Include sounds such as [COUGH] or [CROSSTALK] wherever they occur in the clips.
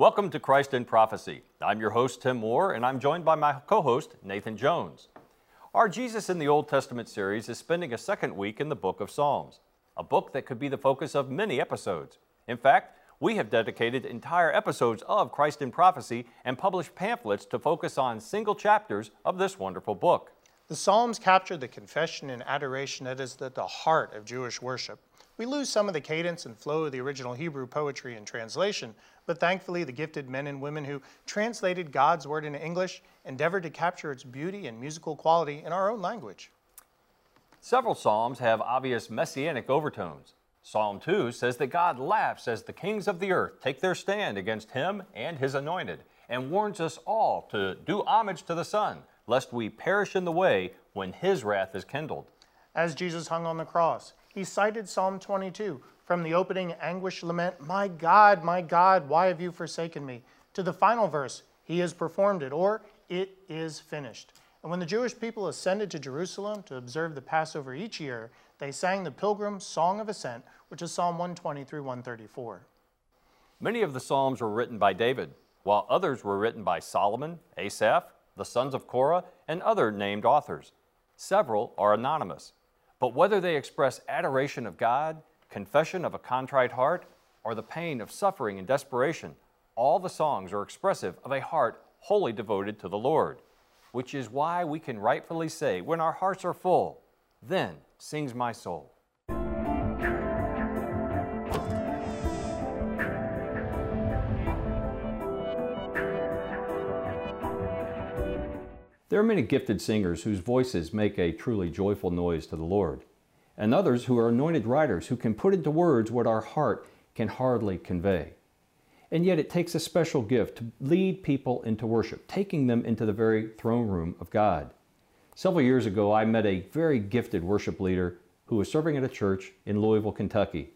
Welcome to Christ in Prophecy. I'm your host, Tim Moore, and I'm joined by my co host, Nathan Jones. Our Jesus in the Old Testament series is spending a second week in the book of Psalms, a book that could be the focus of many episodes. In fact, we have dedicated entire episodes of Christ in Prophecy and published pamphlets to focus on single chapters of this wonderful book. The Psalms capture the confession and adoration that is at the heart of Jewish worship. We lose some of the cadence and flow of the original Hebrew poetry in translation, but thankfully the gifted men and women who translated God's word into English endeavored to capture its beauty and musical quality in our own language. Several Psalms have obvious messianic overtones. Psalm 2 says that God laughs as the kings of the earth take their stand against him and his anointed, and warns us all to do homage to the Son, lest we perish in the way when his wrath is kindled. As Jesus hung on the cross, he cited Psalm 22 from the opening anguish lament, My God, my God, why have you forsaken me? to the final verse, He has performed it, or It is finished. And when the Jewish people ascended to Jerusalem to observe the Passover each year, they sang the Pilgrim Song of Ascent, which is Psalm 120 through 134. Many of the Psalms were written by David, while others were written by Solomon, Asaph, the sons of Korah, and other named authors. Several are anonymous. But whether they express adoration of God, confession of a contrite heart, or the pain of suffering and desperation, all the songs are expressive of a heart wholly devoted to the Lord, which is why we can rightfully say, when our hearts are full, then sings my soul. There are many gifted singers whose voices make a truly joyful noise to the Lord, and others who are anointed writers who can put into words what our heart can hardly convey. And yet it takes a special gift to lead people into worship, taking them into the very throne room of God. Several years ago, I met a very gifted worship leader who was serving at a church in Louisville, Kentucky.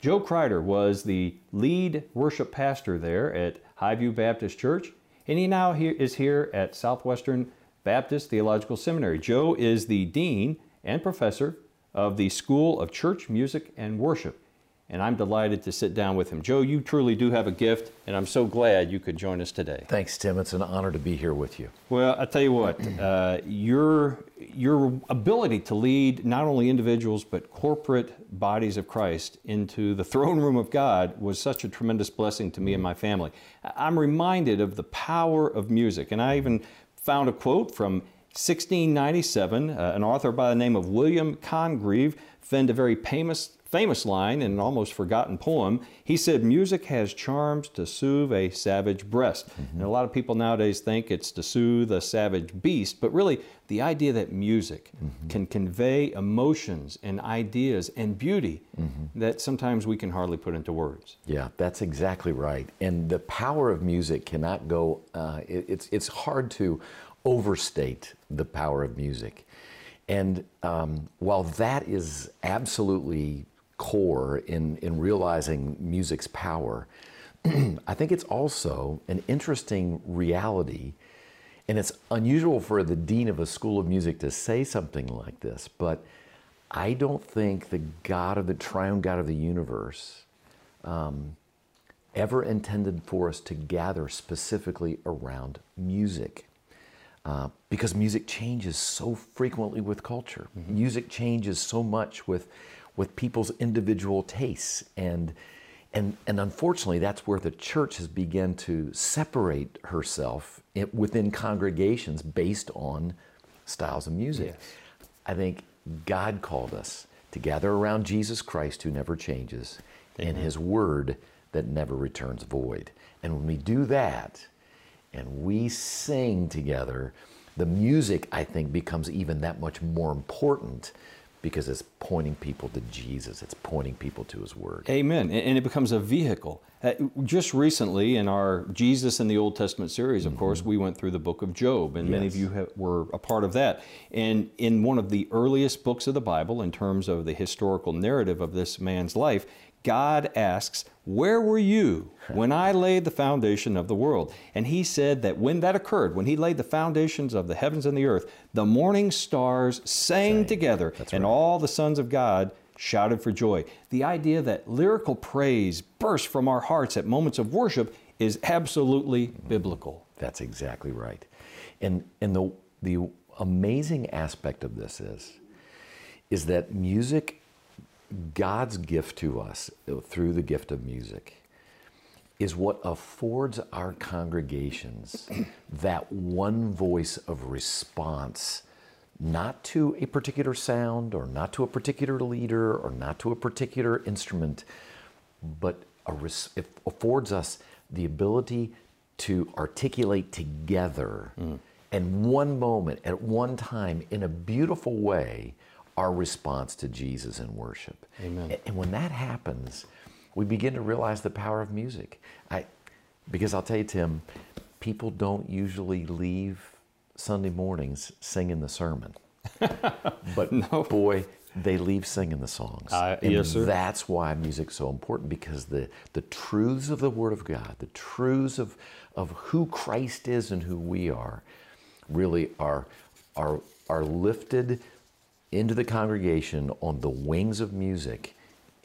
Joe Crider was the lead worship pastor there at Highview Baptist Church, and he now is here at Southwestern Baptist Theological Seminary. Joe is the dean and professor of the School of Church Music and Worship and I'm delighted to sit down with him. Joe, you truly do have a gift, and I'm so glad you could join us today. Thanks, Tim. It's an honor to be here with you. Well, I tell you what, uh, your your ability to lead not only individuals but corporate bodies of Christ into the throne room of God was such a tremendous blessing to me and my family. I'm reminded of the power of music, and I even found a quote from 1697. Uh, an author by the name of William Congreve penned a very famous famous line in an almost forgotten poem. He said, Music has charms to soothe a savage breast. Mm-hmm. And a lot of people nowadays think it's to soothe a savage beast, but really, the idea that music mm-hmm. can convey emotions and ideas and beauty mm-hmm. that sometimes we can hardly put into words. Yeah, that's exactly right. And the power of music cannot go, uh, it, it's, it's hard to overstate the power of music. And um, while that is absolutely core in, in realizing music's power, [CLEARS THROAT] I think it's also an interesting reality. And it's unusual for the dean of a school of music to say something like this, but I don't think the God of the triune God of the universe um, ever intended for us to gather specifically around music. Uh, because music changes so frequently with culture. Mm-hmm. Music changes so much with with people's individual tastes and and and unfortunately that's where the church has begun to separate herself within congregations based on styles of music yes. i think god called us to gather around jesus christ who never changes Amen. and his word that never returns void and when we do that and we sing together the music i think becomes even that much more important because it's pointing people to Jesus. It's pointing people to His Word. Amen. And it becomes a vehicle. Uh, just recently, in our Jesus in the Old Testament series, of mm-hmm. course, we went through the book of Job, and yes. many of you have, were a part of that. And in one of the earliest books of the Bible, in terms of the historical narrative of this man's life, God asks, Where were you when I laid the foundation of the world? And he said that when that occurred, when he laid the foundations of the heavens and the earth, the morning stars sang together, That's and right. all the sons of God shouted for joy. The idea that lyrical praise bursts from our hearts at moments of worship is absolutely biblical. That's exactly right. And and the the amazing aspect of this is is that music God's gift to us through the gift of music is what affords our congregations [CLEARS THROAT] that one voice of response not to a particular sound or not to a particular leader or not to a particular instrument but a res- it affords us the ability to articulate together mm. in one moment, at one time, in a beautiful way, our response to Jesus in worship. Amen. And when that happens, we begin to realize the power of music. I, because I'll tell you, Tim, people don't usually leave Sunday mornings singing the sermon. [LAUGHS] but no. boy, they leave singing the songs. Uh, and yes, sir. That's why music's so important because the, the truths of the Word of God, the truths of, of who Christ is and who we are, really are, are, are lifted into the congregation on the wings of music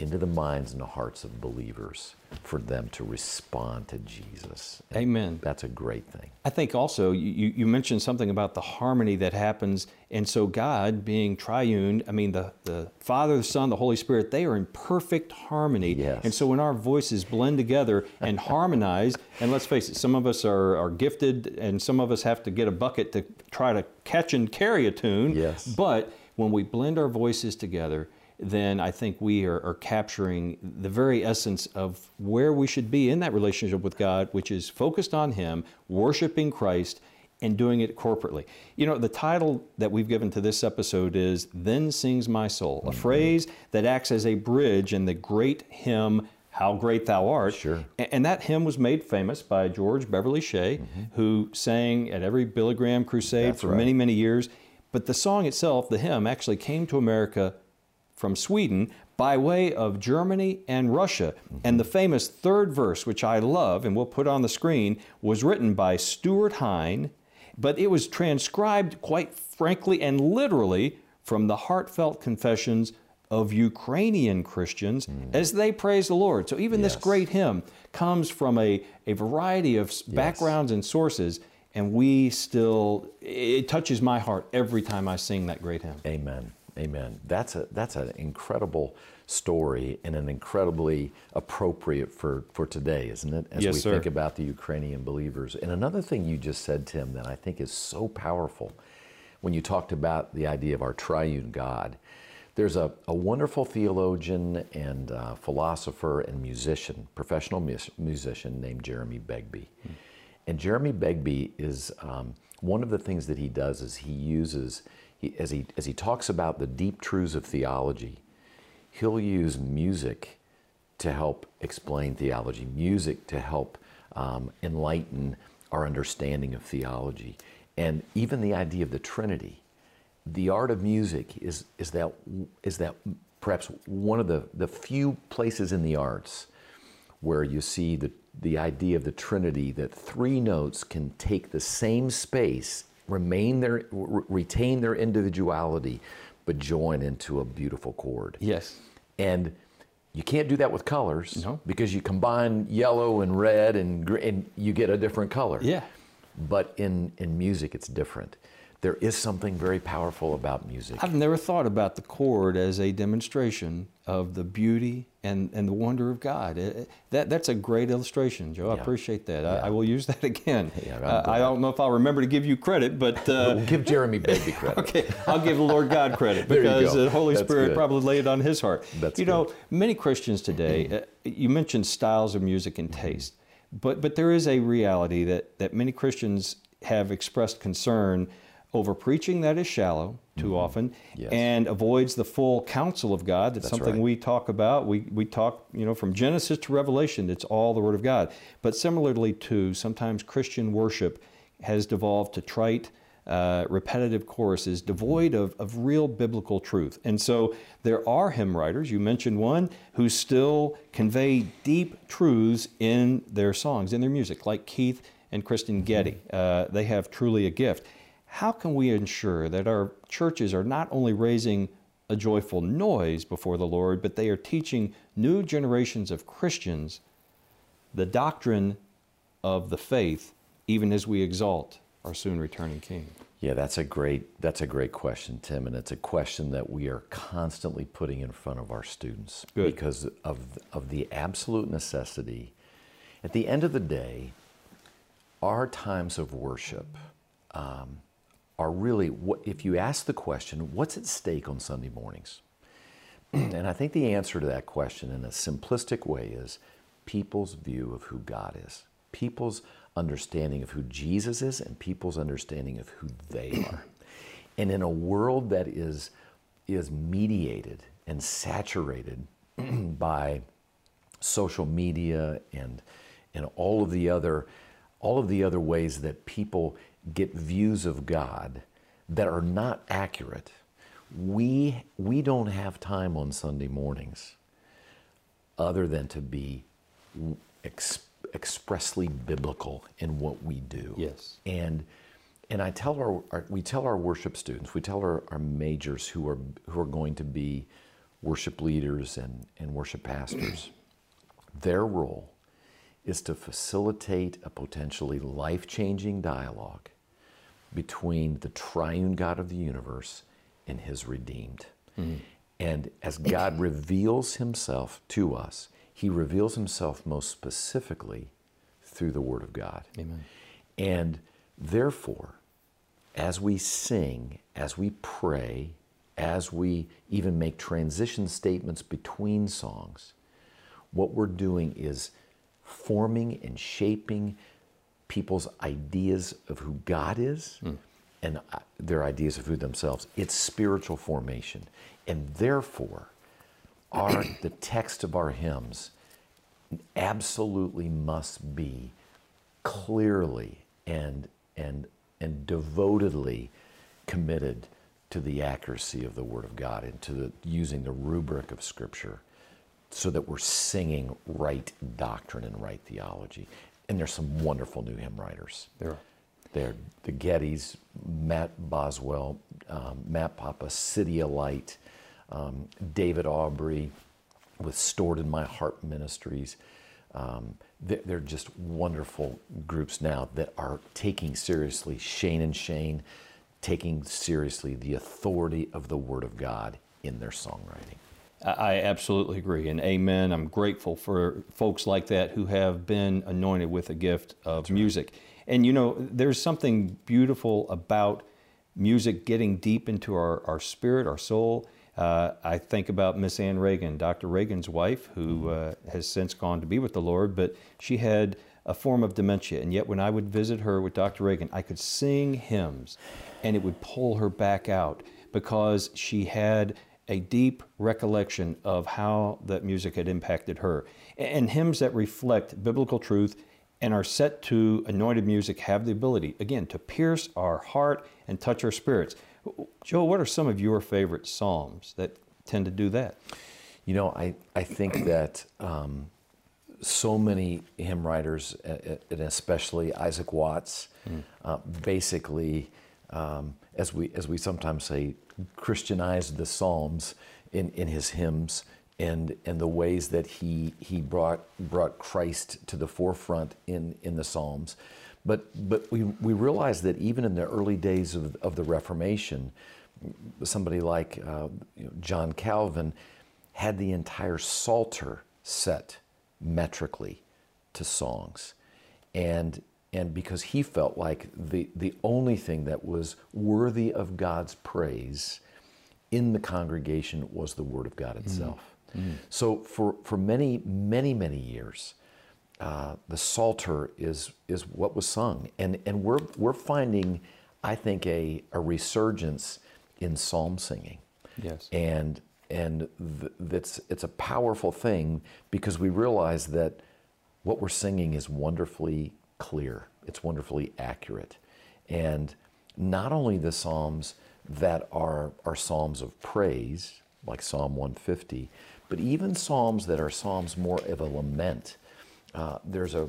into the minds and the hearts of believers for them to respond to Jesus. And Amen. That's a great thing. I think also you, you mentioned something about the harmony that happens. And so, God being triune, I mean, the, the Father, the Son, the Holy Spirit, they are in perfect harmony. Yes. And so, when our voices blend together and [LAUGHS] harmonize, and let's face it, some of us are, are gifted and some of us have to get a bucket to try to catch and carry a tune. Yes. But when we blend our voices together, then I think we are, are, capturing the very essence of where we should be in that relationship with God, which is focused on Him, worshiping Christ, and doing it corporately. You know, the title that we've given to this episode is Then Sings My Soul, a mm-hmm. phrase that acts as a bridge in the great hymn, How Great Thou Art. Sure. And that hymn was made famous by George Beverly Shea, mm-hmm. who sang at every Billy Graham crusade That's for right. many, many years. But the song itself, the hymn, actually came to America from Sweden by way of Germany and Russia. Mm-hmm. And the famous third verse, which I love and we'll put on the screen, was written by Stuart Hine, but it was transcribed quite frankly and literally from the heartfelt confessions of Ukrainian Christians mm. as they praise the Lord. So even yes. this great hymn comes from a, a variety of yes. backgrounds and sources, and we still, it touches my heart every time I sing that great hymn. Amen. Amen. That's a that's an incredible story and an incredibly appropriate for, for today, isn't it? As yes, we sir. think about the Ukrainian believers. And another thing you just said, Tim, that I think is so powerful when you talked about the idea of our triune God. There's a, a wonderful theologian and uh, philosopher and musician, professional musician named Jeremy Begbie. Hmm. And Jeremy Begbie is um, one of the things that he does is he uses he, as, he, as he talks about the deep truths of theology, he'll use music to help explain theology, music to help um, enlighten our understanding of theology, and even the idea of the Trinity. The art of music is, is, that, is that perhaps one of the, the few places in the arts where you see the, the idea of the Trinity that three notes can take the same space remain their, retain their individuality, but join into a beautiful chord. Yes. And you can't do that with colors no. because you combine yellow and red and, and you get a different color. Yeah. But in, in music, it's different there is something very powerful about music. I've never thought about the chord as a demonstration of the beauty and, and the wonder of God. It, that, that's a great illustration, Joe. I appreciate that. Yeah. I, I, will use that [LAUGHS] again. Yeah, uh, I don't know if I'll remember to give you credit, but. Uh, we'll give Jeremy Begbie credit. [LAUGHS] okay, I'll give the Lord God credit [LAUGHS] because the Holy that's Spirit good. probably laid it on his heart. That's you good. know, many Christians today, uh, you mentioned styles of music and taste, but, but there is a reality that, that many Christians have expressed concern over preaching that is shallow too mm-hmm. often yes. and avoids the full counsel of God. That's, That's something right. we talk about. We, we talk, you know, from Genesis to Revelation, it's all the Word of God. But similarly, too, sometimes Christian worship has devolved to trite, uh, repetitive choruses devoid of, of real biblical truth. And so there are hymn writers, you mentioned one, who still convey deep truths in their songs, in their music, like Keith and Kristen Getty. Mm-hmm. Uh, they have truly a gift how can we ensure that our churches are not only raising a joyful noise before the Lord, but they are teaching new generations of Christians the doctrine of the faith, even as we exalt our soon returning King? Yeah, that's a great that's a great question, Tim, and it's a question that we are constantly putting in front of our students Good. because of of the absolute necessity. At the end of the day, our times of worship um, are really what if you ask the question, what's at stake on Sunday mornings? [CLEARS THROAT] and I think the answer to that question in a simplistic way is people's view of who God is, people's understanding of who Jesus is, and people's understanding of who they [CLEARS THROAT] are. and in a world that is, is mediated and saturated [CLEARS THROAT] by social media and, and all of the other all of the other ways that people get views of God that are not accurate, we, we don't have time on Sunday mornings other than to be ex- expressly biblical in what we do. Yes. And and I tell our, our we tell our worship students, we tell our, our majors who are who are going to be worship leaders and, and worship pastors, their role is to facilitate a potentially life-changing dialogue between the triune God of the universe and his redeemed. Mm. And as God reveals himself to us, he reveals himself most specifically through the Word of God. Amen. And therefore, as we sing, as we pray, as we even make transition statements between songs, what we're doing is forming and shaping people's ideas of who God is and uh, their ideas of who themselves. It's spiritual formation. And therefore, our, the text of our hymns absolutely must be clearly and, and, and devotedly committed to the accuracy of the Word of God and to the, using the rubric of Scripture so that we're singing right doctrine and right theology. And there's some wonderful new hymn writers. There are. They're the Gettys, Matt Boswell, um, Matt Papa, CityAlight, um, David Aubrey with Stored in My Heart Ministries. Um, they're just wonderful groups now that are taking seriously Shane and Shane, taking seriously the authority of the Word of God in their songwriting. I absolutely agree, and amen. I'm grateful for folks like that who have been anointed with a gift of music. And you know, there's something beautiful about music getting deep into our, our spirit, our soul. Uh, I think about Miss Ann Reagan, Dr. Reagan's wife, who uh, has since gone to be with the Lord, but she had a form of dementia. And yet, when I would visit her with Dr. Reagan, I could sing hymns and it would pull her back out because she had a deep recollection of how that music had impacted her. And hymns that reflect biblical truth and are set to anointed music have the ability, again, to pierce our heart and touch our spirits. Joe, what are some of your favorite psalms that tend to do that? You know, I, I think that um, so many hymn writers, and especially Isaac Watts, uh, basically, um, as we as we sometimes say, Christianized the Psalms in, in his hymns and and the ways that he he brought brought Christ to the forefront in in the Psalms. But but we we realize that even in the early days of, of the Reformation, somebody like uh, you know, John Calvin had the entire Psalter set metrically to songs. And, and because he felt like the, the only thing that was worthy of God's praise in the congregation was the Word of God itself. So for, for many, many, many years, uh, the Psalter is, is what was sung. And, and we're, we're finding, I think, a, a resurgence in psalm singing Yes. and and th- that's it's a powerful thing because we realize that what we're singing is wonderfully clear. It's wonderfully accurate. And not only the psalms that are are psalms of praise like psalm 150 but even psalms that are psalms more of a lament. Uh, there's a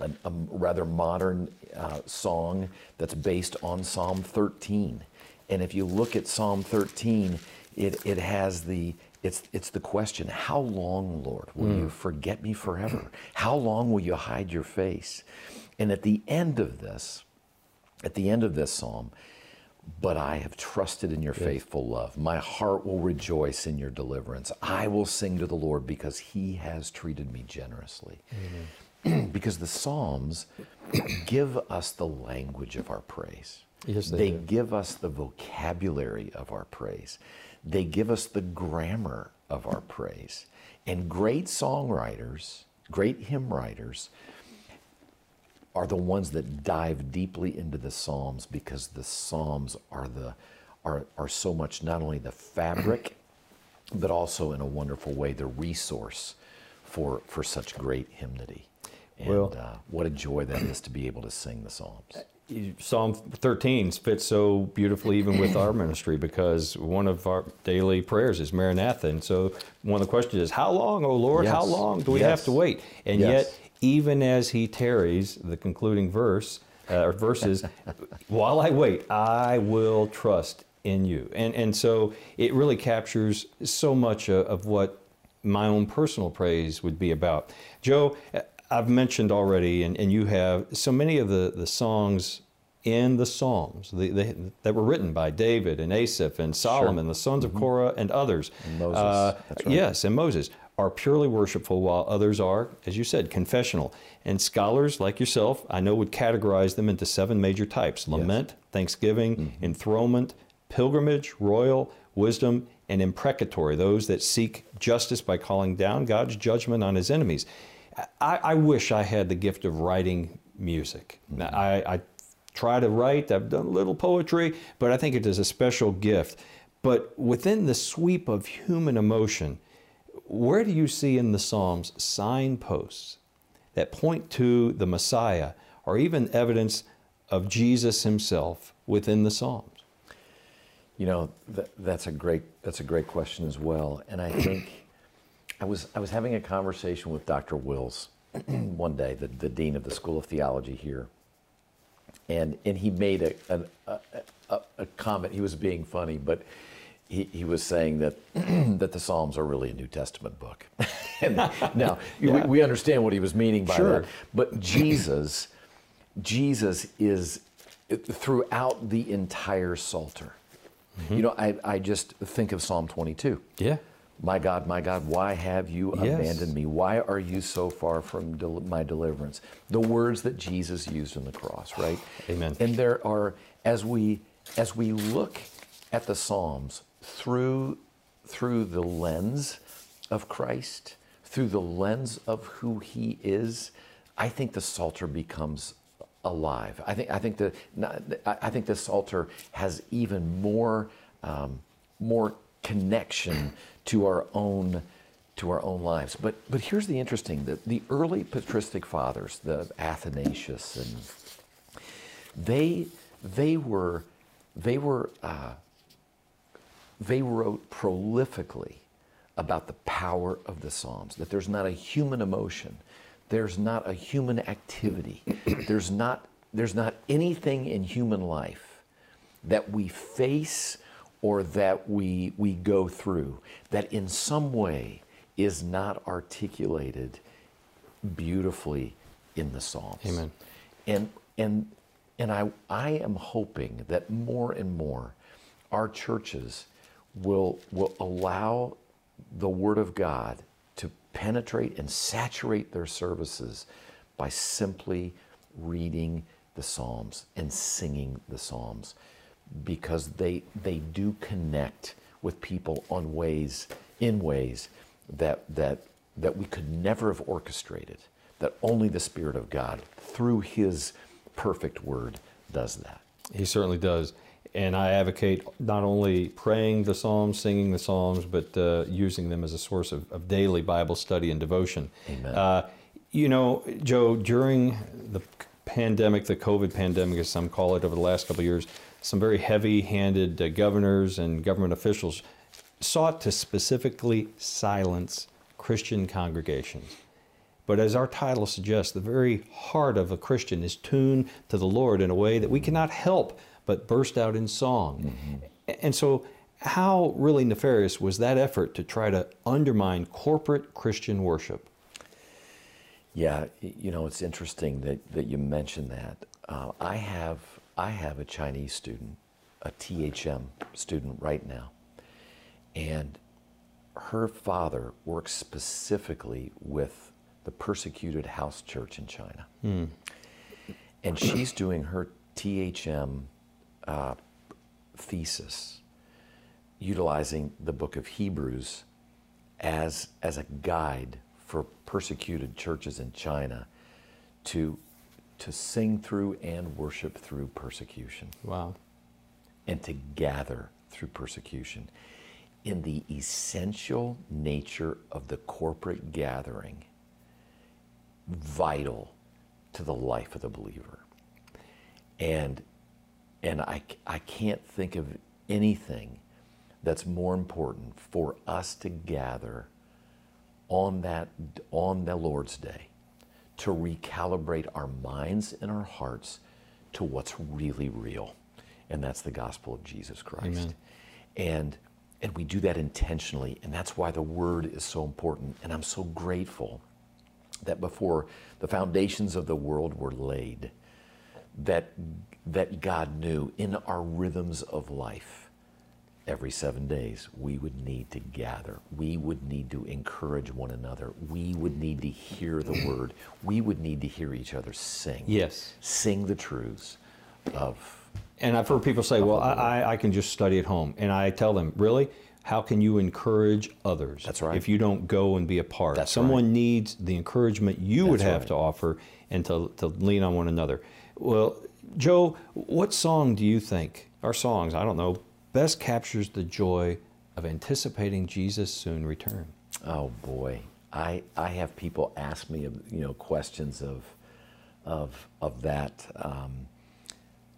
a, a rather modern uh, song that's based on Psalm 13. And if you look at Psalm 13, it, it has the it's, it's the question how long, Lord, will you hmm. forget me forever? How long will you hide your face? And at the end of this, at the end of this psalm, but I have trusted in your faithful love. My heart will rejoice in your deliverance. I will sing to the Lord because he has treated me generously. [CLEARS THROAT] because the Psalms [CLEARS THROAT] give us the language of our praise. Yes, they they give us the vocabulary of our praise. They give us the grammar of our praise. And great songwriters, great hymn writers, are the ones that dive deeply into the Psalms because the Psalms are the are, are so much not only the fabric, [CLEARS THROAT] but also in a wonderful way the resource for for such great hymnody. And Well- uh, what a joy that is to be able to sing the Psalms. Psalm 13 fits so beautifully even with our ministry because one of our daily prayers is Maranatha. And so one of the questions is, How long, O Lord? How long do we Yes. have to wait? And Yes. yet, even as he tarries, the concluding verse, uh, or verses, [LAUGHS] while I wait, I will trust in you. And, and so it really captures so much of, of what my own personal praise would be about. Joe, I've mentioned already, and, and you have, so many of the, the songs in the Psalms the, the, that were written by David and Asaph and Solomon, the sons of Korah, and others. Mm-hmm. And Moses, Uh, right. Yes, and Moses are purely worshipful, while others are, as you said, confessional. And scholars like yourself, I know, would categorize them into seven major types lament, thanksgiving, Mm-hmm. enthronement, pilgrimage, royal, wisdom, and imprecatory, those that seek justice by calling down God's judgment on his enemies. I, I wish I had the gift of writing music. Mm-hmm. Now, I, I try to write, I've done a little poetry, but I think it is a special gift. But within the sweep of human emotion, where do you see in the Psalms signposts that point to the Messiah or even evidence of Jesus himself within the Psalms? You know, th- that's a great that's a great question as well. And I think I was I was having a conversation with Dr. Wills [CLEARS THROAT] one day, the, the dean of the School of Theology here, and and he made a an, a, a, a comment. He was being funny, but he, he was saying that [CLEARS THROAT] that the Psalms are really a New Testament book. [LAUGHS] and now [LAUGHS] we, we understand what he was meaning by Sure. that. But Jesus, [CLEARS THROAT] Jesus is uh, throughout the entire Psalter. Mm-hmm. You know, I, I just think of Psalm 22. Yeah. My God, my God, why have you Yes. abandoned me? Why are you so far from del- my deliverance? The words that Jesus used on the cross, right? Amen. And there are, as we as we look at the Psalms through through the lens of Christ, through the lens of who He is, I think the Psalter becomes alive. I think I think the I I think the Psalter has even more um, more connection to our own to our own lives. But but here's the interesting that the early patristic fathers, the Athanasius and they they were they were uh, they wrote prolifically about the power of the Psalms, that there's not a human emotion, there's not a human activity, [CLEARS THROAT] there's not, there's not anything in human life that we face or that we, we go through that in some way is not articulated beautifully in the Psalms. Amen. And and and I I am hoping that more and more our churches will will allow the Word of God to penetrate and saturate their services by simply reading the Psalms and singing the Psalms because they they do connect with people on ways in ways that that that we could never have orchestrated that only the spirit of God through his perfect word does that He certainly does. And I advocate not only praying the Psalms, singing the Psalms, but uh, using them as a source of, of daily Bible study and devotion. Amen. Uh, you know, Joe, during the pandemic, the COVID pandemic, as some call it, over the last couple of years, some very heavy handed uh, governors and government officials sought to specifically silence Christian congregations. But as our title suggests, the very heart of a Christian is tuned to the Lord in a way that we cannot help but burst out in song. And so, How really nefarious was that effort to try to undermine corporate Christian worship? Yeah, you know, it's interesting that, that you mentioned that. Uh, I have I have a Chinese student, a THM student right now, and her father works specifically with the persecuted house church in China. Mm. And she's doing her THM uh, thesis utilizing the book of Hebrews as, as a guide for persecuted churches in China to, to sing through and worship through persecution. Wow. And to gather through persecution. In the essential nature of the corporate gathering, vital to the life of the believer. And, and I, I can't think of anything that's more important for us to gather on that on the Lord's day to recalibrate our minds and our hearts to what's really real and that's the gospel of Jesus Christ. Amen. And and we do that intentionally and that's why the word is so important and I'm so grateful that before the foundations of the world were laid, that, that God knew in our rhythms of life, every seven days, we would need to gather. We would need to encourage one another. We would need to hear the word. We would need to hear each other sing. Yes. Sing the truths of. And I've heard people say, well, I, I can just study at home. And I tell them, really? how can you encourage others? That's right. If you don't go and be a part, That's someone right. needs the encouragement you That's would have right. to offer and to, to lean on one another. Well, Joe, what song do you think, our songs, I don't know, best captures the joy of anticipating Jesus' soon return? Oh boy, I I have people ask me, you know, questions of of of that. Um,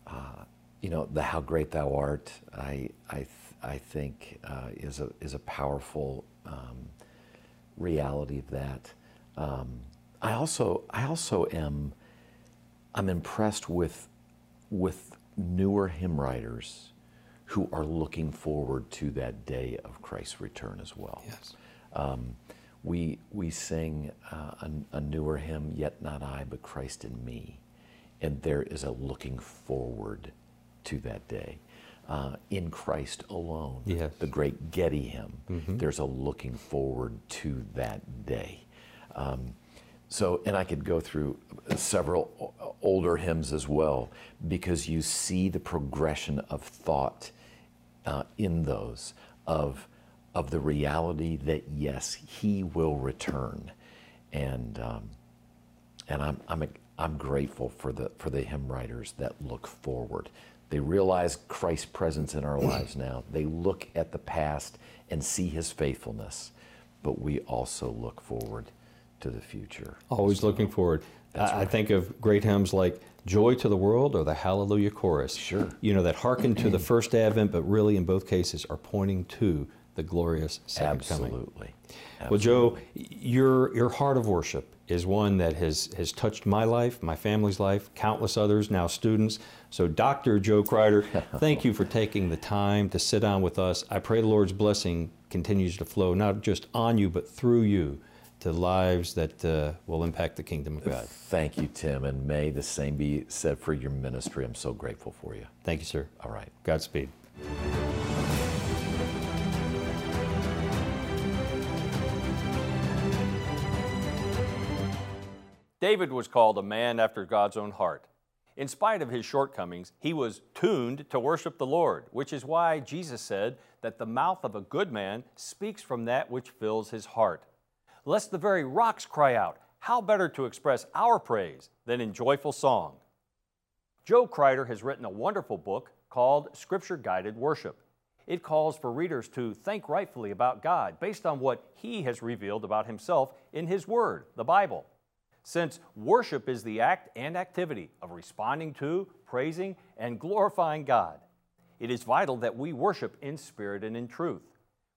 uh, you know, the how great thou art. I I I think uh, is a is a powerful um, reality of that. Um, I also I also am I'm impressed with with newer hymn writers who are looking forward to that day of Christ's return as well. Yes. Um, we we sing uh, a, a newer hymn, yet not I, but Christ in me, and there is a looking forward to that day uh, in Christ alone. Yes. The great Getty hymn. Mm-hmm. There's a looking forward to that day. Um, so, and I could go through several older hymns as well because you see the progression of thought uh, in those of of the reality that yes, He will return, and um, and I'm I'm I'm grateful for the for the hymn writers that look forward. They realize Christ's presence in our lives [CLEARS THROAT] now. They look at the past and see his faithfulness, but we also look forward to the future. Always so, looking forward. I, right. I, think of great hymns like Joy to the World or the Hallelujah Chorus. Sure. You know, that hearken to the [CLEARS THROAT] first advent, but really in both cases are pointing to the glorious second Absolutely. coming. Absolutely. Well, Joe, your, your heart of worship is one that has, has touched my life, my family's life, countless others, now students. So, Dr. Joe Crider, [LAUGHS] thank you for taking the time to sit down with us. I pray the Lord's blessing continues to flow, not just on you, but through you to lives that uh, will impact the kingdom of God. Thank you, Tim, and may the same be said for your ministry. I'm so grateful for you. Thank you, sir. All right. Godspeed. David was called a man after God's own heart. In spite of his shortcomings, he was tuned to worship the Lord, which is why Jesus said that the mouth of a good man speaks from that which fills his heart. Lest the very rocks cry out, how better to express our praise than in joyful song? Joe Crider has written a wonderful book called Scripture Guided Worship. It calls for readers to think rightfully about God based on what He has revealed about Himself in His Word, the Bible since worship is the act and activity of responding to, praising, and glorifying God. It is vital that we worship in spirit and in truth.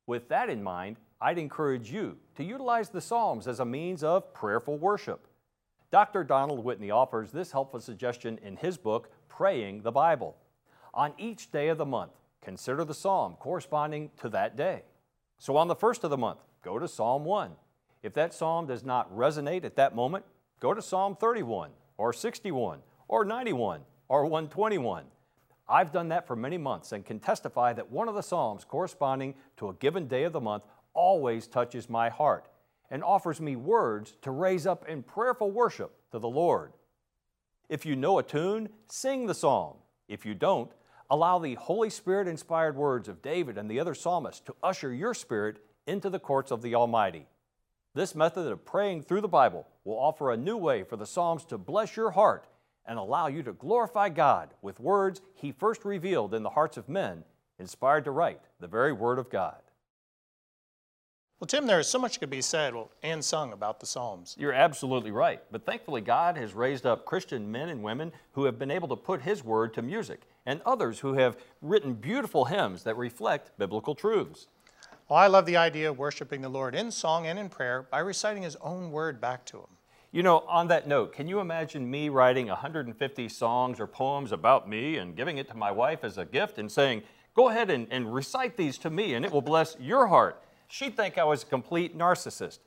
With that in mind, I'd encourage you to utilize the Psalms as a means of prayerful worship. Dr. Donald Whitney offers this helpful suggestion in his book, Praying the Bible. On each day of the month, consider the psalm corresponding to that day. So on the first of the month, go to Psalm 1. If that psalm does not resonate at that moment, go to Psalm 31 or 61 or 91 or 121. I've done that for many months and can testify that one of the psalms corresponding to a given day of the month always touches my heart and offers me words to raise up in prayerful worship to the Lord. If you know a tune, sing the psalm. If you don't, allow the Holy Spirit inspired words of David and the other psalmists to usher your spirit into the courts of the Almighty. This method of praying through the Bible will offer a new way for the Psalms to bless your heart and allow you to glorify God with words He first revealed in the hearts of men, inspired to write the very Word of God. Well, Tim, there is so much could be said well, and sung about the Psalms. You're absolutely right. But thankfully, God has raised up Christian men and women who have been able to put His Word to music, and others who have written beautiful hymns that reflect biblical truths. Well, I love the idea of worshiping the Lord in song and in prayer by reciting His own Word back to Him. You know, on that note, can you imagine me writing 150 songs or poems about me and giving it to my wife as a gift and saying, go ahead and, and recite these to me and it will bless your heart? She'd think I was a complete narcissist.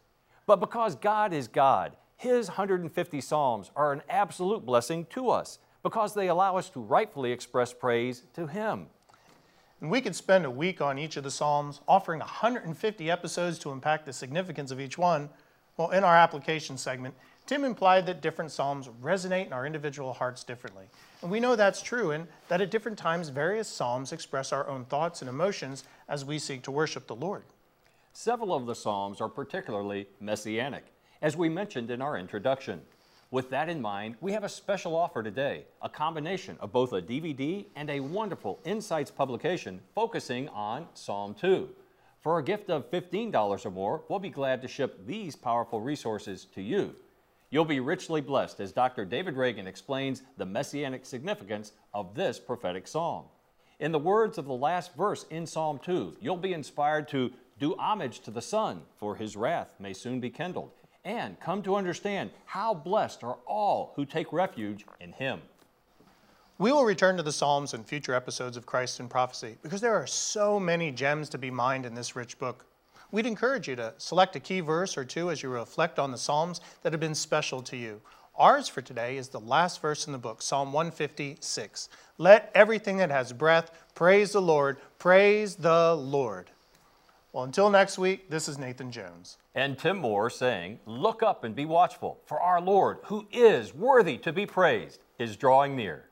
But because God is God, His 150 Psalms are an absolute blessing to us because they allow us to rightfully express praise to Him. And we could spend a week on each of the Psalms, offering 150 episodes to unpack the significance of each one. Well, in our application segment, Tim implied that different Psalms resonate in our individual hearts differently. And we know that's true, and that at different times, various Psalms express our own thoughts and emotions as we seek to worship the Lord. Several of the Psalms are particularly messianic, as we mentioned in our introduction. With that in mind, we have a special offer today a combination of both a DVD and a wonderful Insights publication focusing on Psalm 2. For a gift of $15 or more, we'll be glad to ship these powerful resources to you. You'll be richly blessed as Dr. David Reagan explains the messianic significance of this prophetic psalm. In the words of the last verse in Psalm 2, you'll be inspired to do homage to the Son, for his wrath may soon be kindled, and come to understand how blessed are all who take refuge in him. We will return to the Psalms in future episodes of Christ in Prophecy because there are so many gems to be mined in this rich book. We'd encourage you to select a key verse or two as you reflect on the Psalms that have been special to you. Ours for today is the last verse in the book, Psalm 156. Let everything that has breath praise the Lord, praise the Lord. Well, until next week, this is Nathan Jones. And Tim Moore saying, Look up and be watchful, for our Lord, who is worthy to be praised, is drawing near.